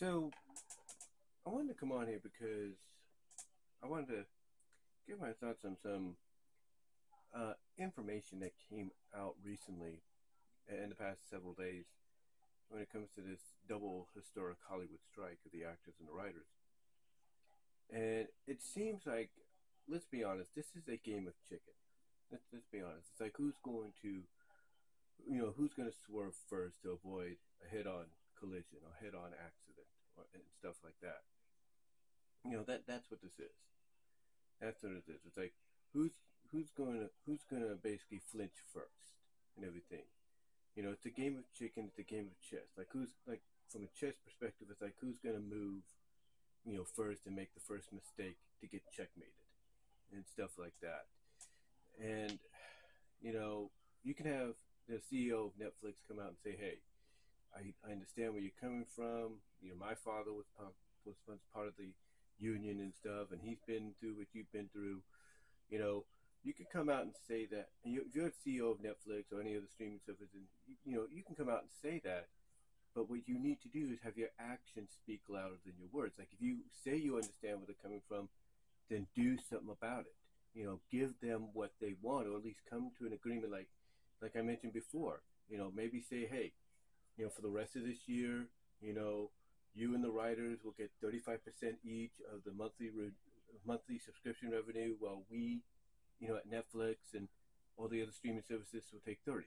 So, I wanted to come on here because I wanted to give my thoughts on some uh, information that came out recently in the past several days when it comes to this double historic Hollywood strike of the actors and the writers. And it seems like, let's be honest, this is a game of chicken. Let's, let's be honest. It's like who's going to, you know, who's going to swerve first to avoid a head-on collision or head-on accident or, and stuff like that. You know that that's what this is. That's what it is. It's like who's who's going to who's going to basically flinch first and everything. You know, it's a game of chicken. It's a game of chess. Like who's like from a chess perspective, it's like who's going to move, you know, first and make the first mistake to get checkmated and stuff like that. And you know, you can have the CEO of Netflix come out and say, "Hey, I, I understand where you're coming from. You know, my father was was once part of the union and stuff, and he's been through what you've been through. You know, you could come out and say that. You, if you're the CEO of Netflix or any of the streaming services, and you, you know, you can come out and say that. But what you need to do is have your actions speak louder than your words. Like if you say you understand where they're coming from, then do something about it. You know, give them what they want, or at least come to an agreement. Like, like I mentioned before. You know, maybe say, hey, you know, for the rest of this year, you know, you and the writers will get 35% each of the monthly re- monthly subscription revenue, while we, you know, at Netflix and all the other streaming services will take 30.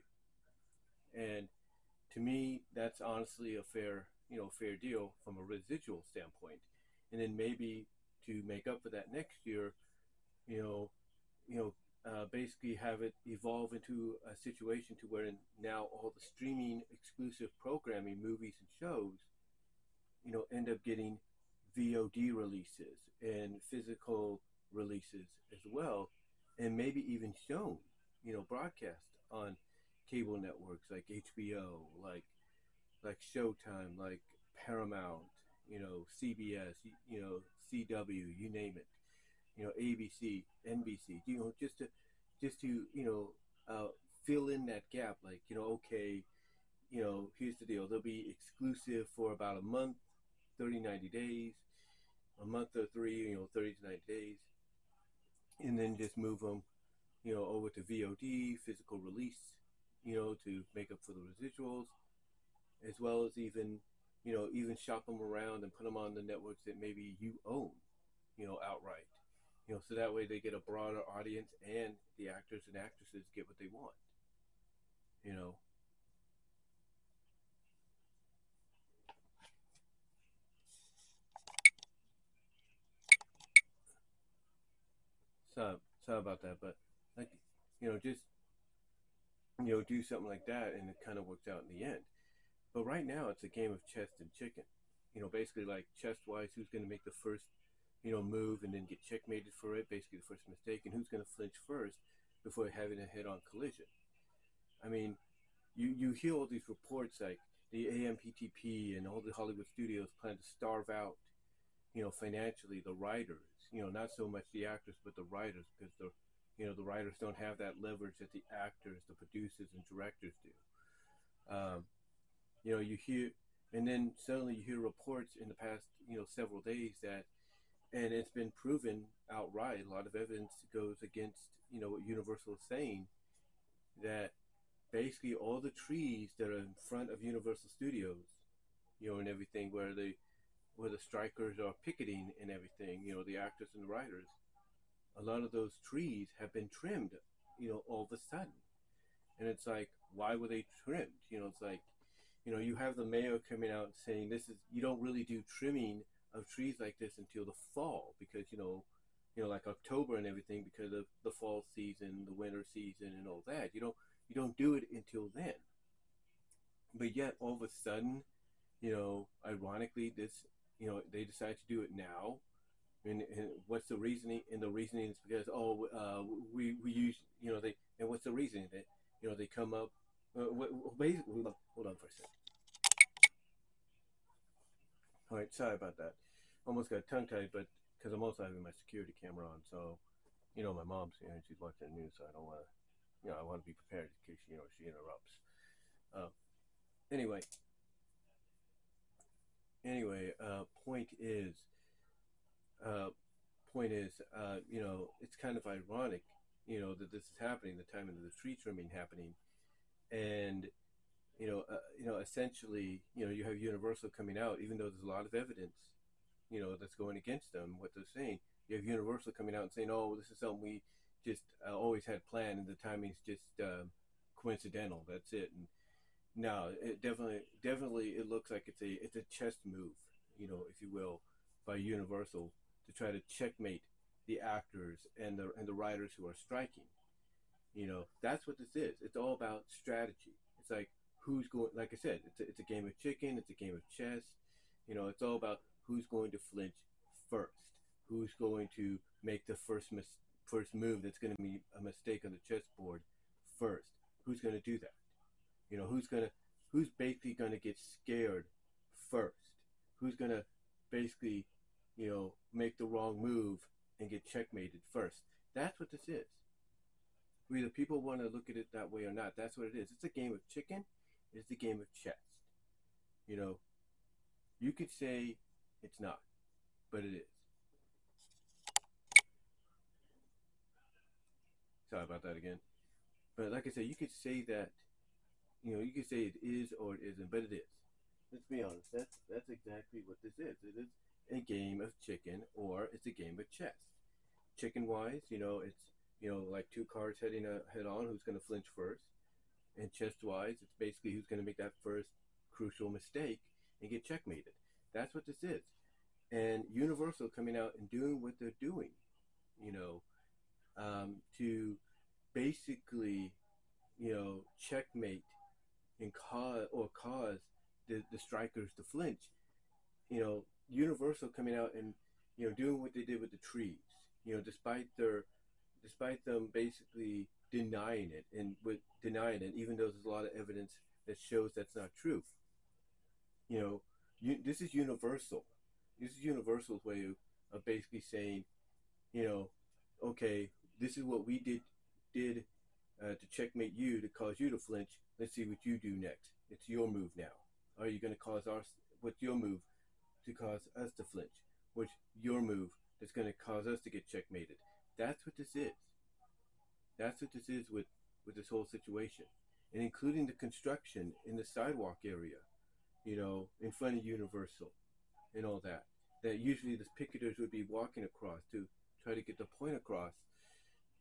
And to me, that's honestly a fair, you know, fair deal from a residual standpoint. And then maybe to make up for that next year, you know, you know, uh, basically have it evolve into a situation to where now all the streaming exclusive programming, movies and shows, you know, end up getting VOD releases and physical releases as well, and maybe even shown, you know, broadcast on cable networks like HBO, like like Showtime, like Paramount, you know, CBS, you know, CW, you name it, you know, ABC, NBC, you know, just to just to you know uh, fill in that gap, like you know, okay, you know, here's the deal, they'll be exclusive for about a month 30, 90 days, a month or three, you know, 30 to 90 days, and then just move them, you know, over to VOD, physical release, you know, to make up for the residuals, as well as even, you know, even shop them around and put them on the networks that maybe you own, you know, outright. You know, so that way they get a broader audience and the actors and actresses get what they want. You know, sorry, sorry about that, but like, you know, just you know, do something like that, and it kind of works out in the end. But right now, it's a game of chess and chicken. You know, basically like chess wise, who's going to make the first, you know, move and then get checkmated for it, basically the first mistake, and who's going to flinch first before having a head-on collision. I mean, you you hear all these reports like the AMPTP and all the Hollywood studios plan to starve out, you know, financially the writers you know, not so much the actors, but the writers, because the, you know, the writers don't have that leverage that the actors, the producers, and directors do. Um, you know, you hear, and then suddenly you hear reports in the past, you know, several days that, and it's been proven outright. A lot of evidence goes against, you know, what Universal is saying, that basically all the trees that are in front of Universal Studios, you know, and everything, where they where the strikers are picketing and everything, you know, the actors and the writers, a lot of those trees have been trimmed, you know, all of a sudden. And it's like, why were they trimmed? You know, it's like, you know, you have the mayor coming out saying this is, you don't really do trimming of trees like this until the fall because, you know, you know, like October and everything because of the fall season, the winter season and all that. You don't, you don't do it until then. But yet all of a sudden, you know, ironically, this you know, they decide to do it now. And, and what's the reasoning? And the reasoning is because oh, uh, we we use you know they and what's the reasoning that you know they come up. Uh, basically, hold on for a second. All right, sorry about that. Almost got tongue tied, but because I'm also having my security camera on, so you know my mom's here and she's watching the news, so I don't want to, you know, I want to be prepared in case you know she interrupts. Uh, anyway, anyway, uh, point is, uh, point is, uh, you know, it's kind of ironic, you know, that this is happening, the time of the tree trimming happening, and you know, uh, you know, essentially, you know, you have Universal coming out, even though there's a lot of evidence, you know, that's going against them, what they're saying. You have Universal coming out and saying, "Oh, this is something we just uh, always had planned, and the timing's just uh, coincidental. That's it." And no, it definitely, definitely, it looks like it's a it's a chess move, you know, if you will, by Universal to try to checkmate the actors and the and the writers who are striking. You know, that's what this is. It's all about strategy. It's like who's going. Like I said, it's a, it's a game of chicken. It's a game of chess. You know, it's all about who's going to flinch first. Who's going to make the first mis- first move that's going to be a mistake on the chessboard first? Who's going to do that? You know, who's gonna who's basically gonna get scared first? Who's gonna basically, you know, make the wrong move and get checkmated first? That's what this is. Whether people want to look at it that way or not, that's what it is. It's a game of chicken. It's a game of chess. You know, you could say it's not, but it is. Sorry about that again. But like I said, you could say that you know, you could say it is or it isn't, but it is. Let's be honest. That's that's exactly what this is. It is a game of chicken or it's a game of chess. Chicken wise, you know, it's you know like two cards heading a, head on. Who's going to flinch first? And chess wise, it's basically who's going to make that first crucial mistake and get checkmated. That's what this is. And Universal coming out and doing what they're doing, you know, um, to basically, you know, checkmate and cause or cause the, the strikers to flinch. You know, Universal coming out and you know doing what they did with the trees. You know, despite their despite them basically denying it and with denying it, even though there's a lot of evidence that shows that's not true. You know, you, this is Universal. This is Universal's way of, basically saying, you know, okay, this is what we did did uh, to checkmate you to cause you to flinch. Let's see what you do next. It's your move now. Are you going to cause our what's your move to cause us to flinch? What's your move that's going to cause us to get checkmated? That's what this is. That's what this is with with this whole situation, and including the construction in the sidewalk area, you know, in front of Universal, and all that. That usually the picketers would be walking across to try to get the point across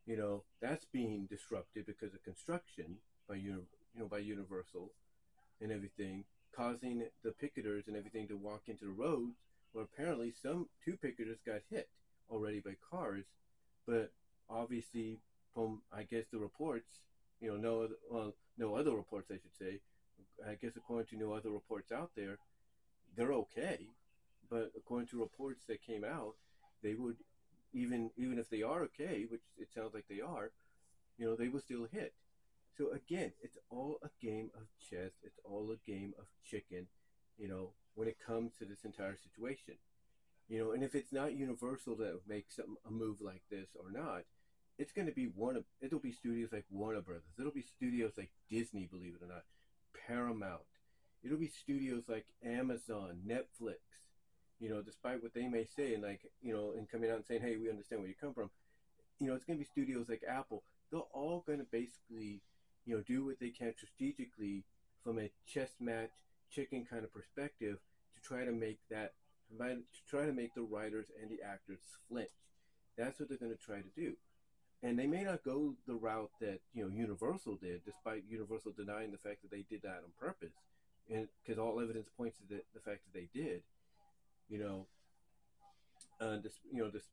you know, that's being disrupted because of construction by you know by Universal and everything, causing the picketers and everything to walk into the roads. Where apparently some two picketers got hit already by cars, but obviously from I guess the reports, you know, no well no other reports I should say. I guess according to no other reports out there, they're okay. But according to reports that came out, they would even even if they are okay, which it sounds like they are, you know, they will still hit. So again, it's all a game of chess. It's all a game of chicken, you know, when it comes to this entire situation. You know, and if it's not Universal that makes a move like this or not, it's going to be one of it'll be studios like Warner Brothers. It'll be studios like Disney, believe it or not, Paramount. It'll be studios like Amazon, Netflix, you know, despite what they may say and like, you know, and coming out and saying, hey, we understand where you come from, you know, it's going to be studios like Apple. They're all going to basically, you know, do what they can strategically from a chess match, chicken kind of perspective to try to make that, to try to make the writers and the actors flinch. That's what they're going to try to do. And they may not go the route that, you know, Universal did, despite Universal denying the fact that they did that on purpose. And because all evidence points to the, the fact that they did you know, uh, this, you know, this,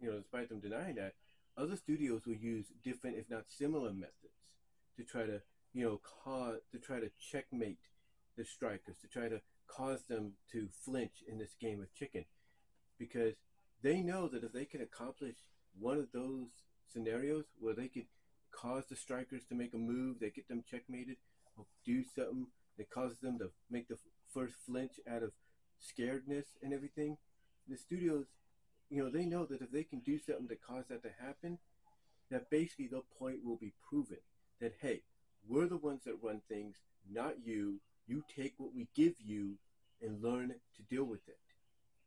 you know, despite them denying that, other studios will use different, if not similar, methods to try to, you know, cause to try to checkmate the strikers, to try to cause them to flinch in this game of chicken, because they know that if they can accomplish one of those scenarios where they could cause the strikers to make a move, they get them checkmated, or do something that causes them to make the first flinch out of scaredness and everything, the studios, you know, they know that if they can do something to cause that to happen, that basically the point will be proven that hey, we're the ones that run things, not you. You take what we give you and learn to deal with it,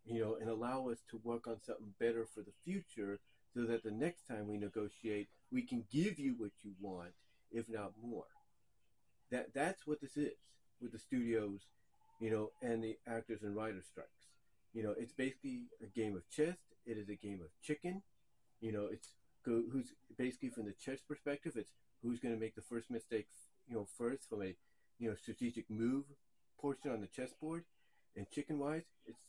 you know, and allow us to work on something better for the future so that the next time we negotiate, we can give you what you want, if not more. That that's what this is with the studios, you know, and the actors and writers strikes. You know, it's basically a game of chess. It is a game of chicken. You know, it's who's basically from the chess perspective. It's who's going to make the first mistake, you know, first from a you know strategic move portion on the chessboard. And chicken wise, it's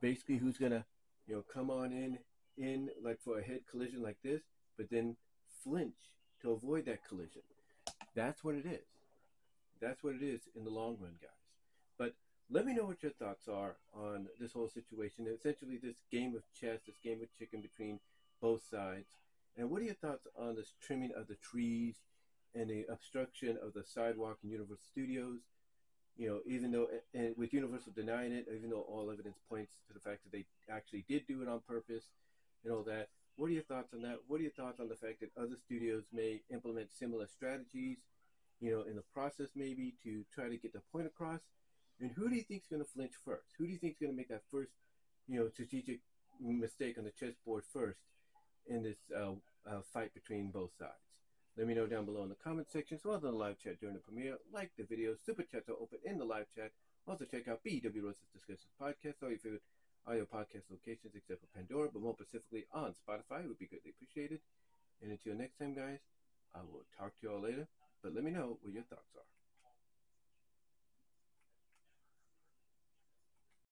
basically who's going to you know come on in in like for a head collision like this, but then flinch to avoid that collision. That's what it is. That's what it is in the long run, guys. But let me know what your thoughts are on this whole situation. Essentially, this game of chess, this game of chicken between both sides. And what are your thoughts on this trimming of the trees and the obstruction of the sidewalk in Universal Studios? You know, even though, and with Universal denying it, even though all evidence points to the fact that they actually did do it on purpose and all that. What are your thoughts on that? What are your thoughts on the fact that other studios may implement similar strategies, you know, in the process maybe to try to get the point across? And who do you think is going to flinch first? Who do you think is going to make that first, you know, strategic mistake on the chessboard first in this uh, uh, fight between both sides? Let me know down below in the comment section, as well as in the live chat during the premiere. Like the video, super chats are open in the live chat. Also check out BW Rosas Discussions podcast, all your favorite audio podcast locations except for Pandora, but more specifically on Spotify would be greatly appreciated. And until next time, guys, I will talk to you all later. But let me know what your thoughts are.